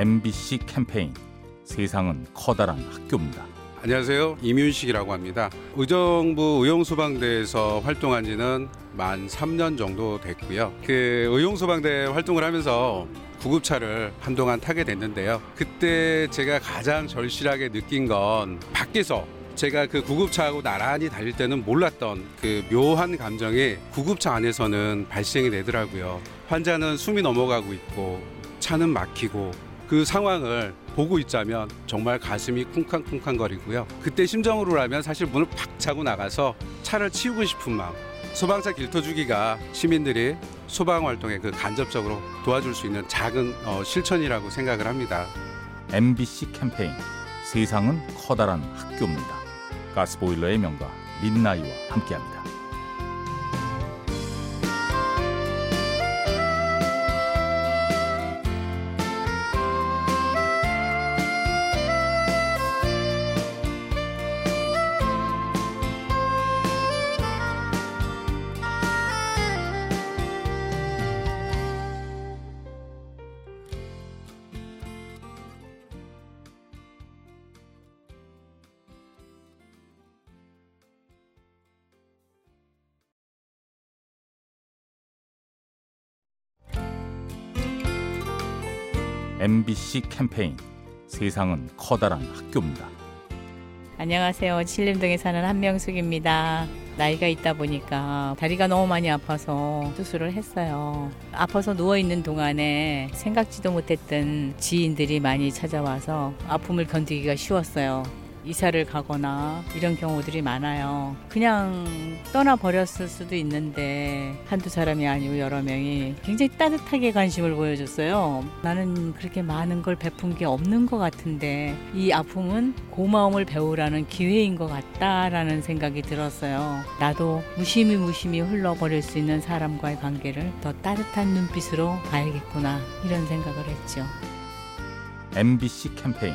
MBC 캠페인 세상은 커다란 학교입니다. 안녕하세요. 이윤식이라고 합니다. 의정부 의용소방대에서 활동한 지는 만 3년 정도 됐고요. 그 의용소방대 활동을 하면서 구급차를 한동안 타게 됐는데요. 그때 제가 가장 절실하게 느낀 건 밖에서 제가 그 구급차하고 나란히 달릴 때는 몰랐던 그 묘한 감정이 구급차 안에서는 발생이 되더라고요. 환자는 숨이 넘어가고 있고 차는 막히고 그 상황을 보고 있자면 정말 가슴이 쿵쾅쿵쾅거리고요. 그때 심정으로라면 사실 문을 팍 차고 나가서 차를 치우고 싶은 마음. 소방차 길터주기가 시민들이 소방 활동에 그 간접적으로 도와줄 수 있는 작은 어, 실천이라고 생각을 합니다. MBC 캠페인 세상은 커다란 학교입니다. 가스보일러의 명가 민나이와 함께합니다. MBC 캠페인 세상은 커다란 학교입니다. 안녕하세요. 칠림동에 사는 한명숙입니다. 나이가 있다 보니까 다리가 너무 많이 아파서 수술을 했어요. 아파서 누워있는 동안에 생각지도 못했던 지인들이 많이 찾아와서 아픔을 견디기가 쉬웠어요. 이사를 가거나 이런 경우들이 많아요. 그냥 떠나버렸을 수도 있는데 한두 사람이 아니고 여러 명이 굉장히 따뜻하게 관심을 보여줬어요. 나는 그렇게 많은 걸 베푼 게 없는 것 같은데 이 아픔은 고마움을 배우라는 기회인 것 같다라는 생각이 들었어요. 나도 무심히 무심히 흘러버릴 수 있는 사람과의 관계를 더 따뜻한 눈빛으로 봐야겠구나 이런 생각을 했죠. MBC 캠페인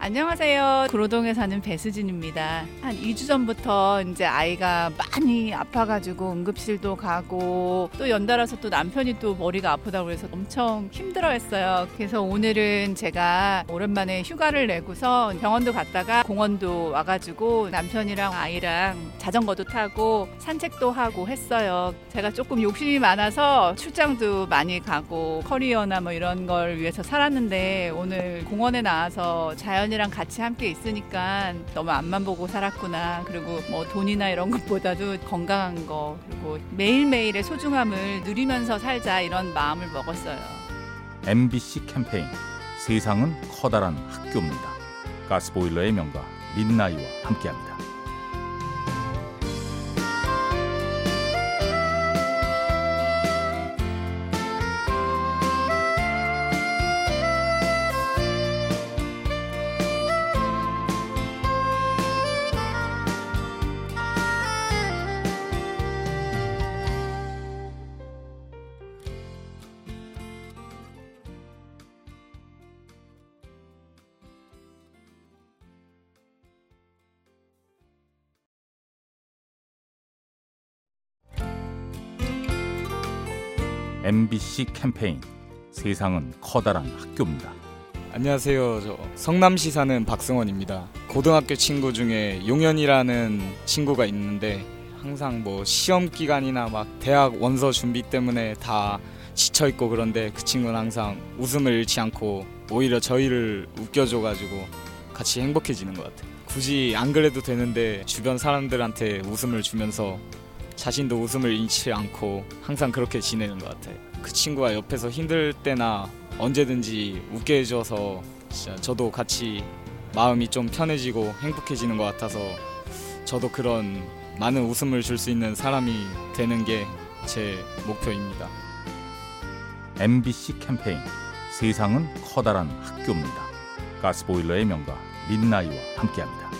안녕하세요. 구로동에 사는 배수진입니다. 한 2주 전부터 이제 아이가 많이 아파가지고 응급실도 가고 또 연달아서 또 남편이 또 머리가 아프다고 해서 엄청 힘들어 했어요. 그래서 오늘은 제가 오랜만에 휴가를 내고서 병원도 갔다가 공원도 와가지고 남편이랑 아이랑 자전거도 타고 산책도 하고 했어요. 제가 조금 욕심이 많아서 출장도 많이 가고 커리어나 뭐 이런 걸 위해서 살았는데 오늘 공원에 나와서 자연 자연이랑 같이 함께 있으니까 너무 앞만 보고 살았구나. 그리고 뭐 돈이나 이런 것보다도 건강한 거 그리고 매일매일의 소중함을 누리면서 살자 이런 마음을 먹었어요. MBC 캠페인 세상은 커다란 학교입니다. 가스보일러의 명가 민나이와 함께합니다. MBC 캠페인 세상은 커다란 학교입니다. 안녕하세요. 저 성남시 사는 박승원입니다. 고등학교 친구 중에 용현이라는 친구가 있는데 항상 뭐 시험 기간이나 막 대학 원서 준비 때문에 다 지쳐 있고 그런데 그 친구는 항상 웃음을 잃지 않고 오히려 저희를 웃겨줘 가지고 같이 행복해지는 것 같아요. 굳이 안 그래도 되는데 주변 사람들한테 웃음을 주면서 자신도 웃음을 잃지 않고 항상 그렇게 지내는 것 같아요. 그 친구가 옆에서 힘들 때나 언제든지 웃게 해줘서 진짜 저도 같이 마음이 좀 편해지고 행복해지는 것 같아서 저도 그런 많은 웃음을 줄 수 있는 사람이 되는 게 제 목표입니다. MBC 캠페인 세상은 커다란 학교입니다. 가스보일러의 명가 민나이와 함께합니다.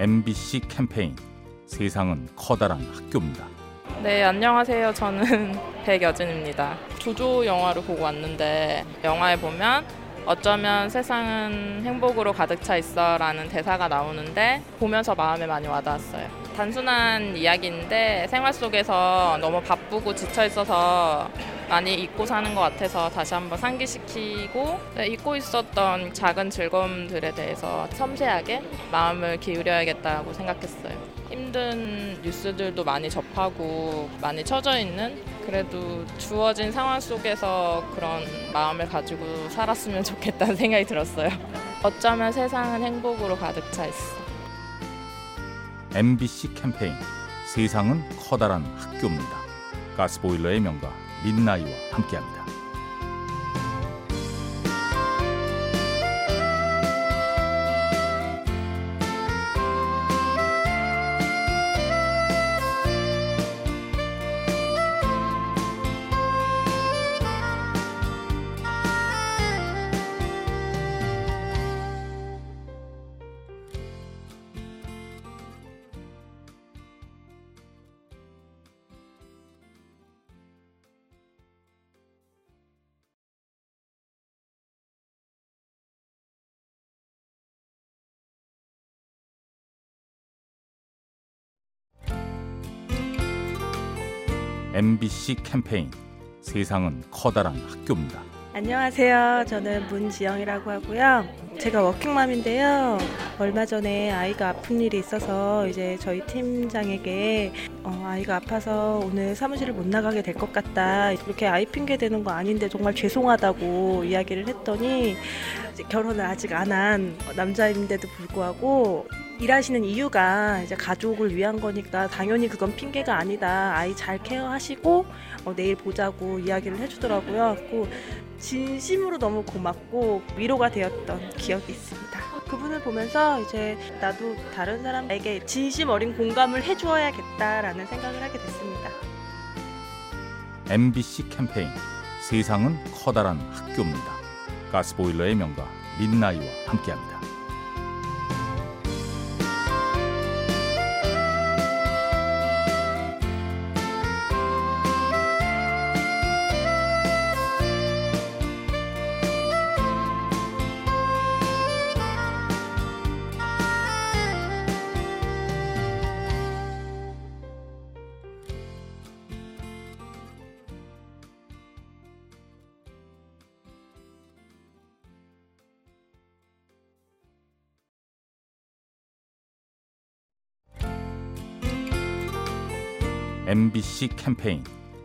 MBC 캠페인 세상은 커다란 학교입니다. 네, 안녕하세요. 저는 백여진입니다. 조조 영화를 보고 왔는데 영화에 보면 어쩌면 세상은 행복으로 가득 차 있어 라는 대사가 나오는데 보면서 마음에 많이 와닿았어요. 단순한 이야기인데 생활 속에서 너무 바쁘고 지쳐 있어서 많이 잊고 사는 것 같아서 다시 한번 상기시키고 네, 잊고 있었던 작은 즐거움들에 대해서 섬세하게 마음을 기울여야겠다고 생각했어요. 힘든 뉴스들도 많이 접하고 많이 처져 있는 그래도 주어진 상황 속에서 그런 마음을 가지고 살았으면 좋겠다는 생각이 들었어요. 어쩌면 세상은 행복으로 가득 차 있어. MBC 캠페인 세상은 커다란 학교입니다. 가스보일러의 명가 민나이와 함께합니다. MBC 캠페인 세상은 커다란 학교입니다. 안녕하세요. 저는 문지영이라고 하고요. 제가 워킹맘인데요. 얼마 전에 아이가 아픈 일이 있어서 이제 저희 팀장에게 어, 아이가 아파서 오늘 사무실을 못 나가게 될 것 같다. 이렇게 아이 핑계 대는 거 아닌데 정말 죄송하다고 이야기를 했더니 결혼을 아직 안 한 남자인데도 불구하고 일하시는 이유가 이제 가족을 위한 거니까 당연히 그건 핑계가 아니다. 아이 잘 케어하시고 어, 내일 보자고 이야기를 해주더라고요. 그 진심으로 너무 고맙고 위로가 되었던 기억이 있습니다. 그분을 보면서 이제 나도 다른 사람에게 진심 어린 공감을 해주어야겠다라는 생각을 하게 됐습니다. MBC 캠페인 세상은 커다란 학교입니다. 가스보일러의 명가 민나이와 함께합니다. MBC 캠페인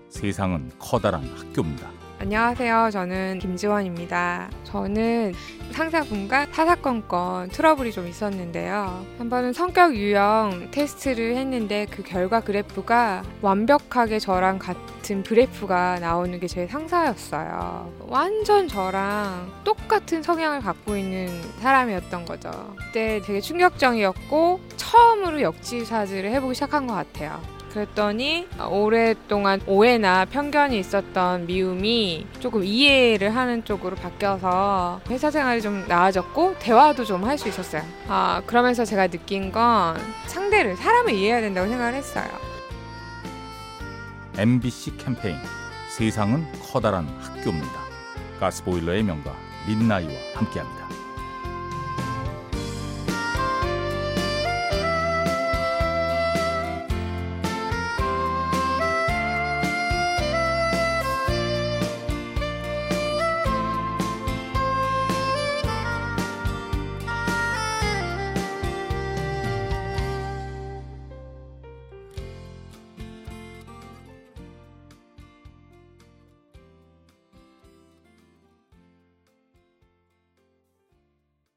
세상은 커다란 학교입니다. 안녕하세요. 저는 김지원입니다. 저는 상사분과 사사건건 트러블이 좀 있었는데요. 한 번은 성격 유형 테스트를 했는데 그 결과 그래프가 완벽하게 저랑 같은 그래프가 나오는 게 제 상사였어요. 완전 저랑 똑같은 성향을 갖고 있는 사람이었던 거죠. 그때 되게 충격적이었고 처음으로 역지사지를 해보기 시작한 것 같아요. 그랬더니 오랫동안 오해나 편견이 있었던 미움이 조금 이해를 하는 쪽으로 바뀌어서 회사 생활이 좀 나아졌고 대화도 좀 할 수 있었어요. 아, 그러면서 제가 느낀 건 상대를 사람을 이해해야 된다고 생각을 했어요. MBC 캠페인 세상은 커다란 학교입니다. 가스보일러의 명가 민나이와 함께합니다.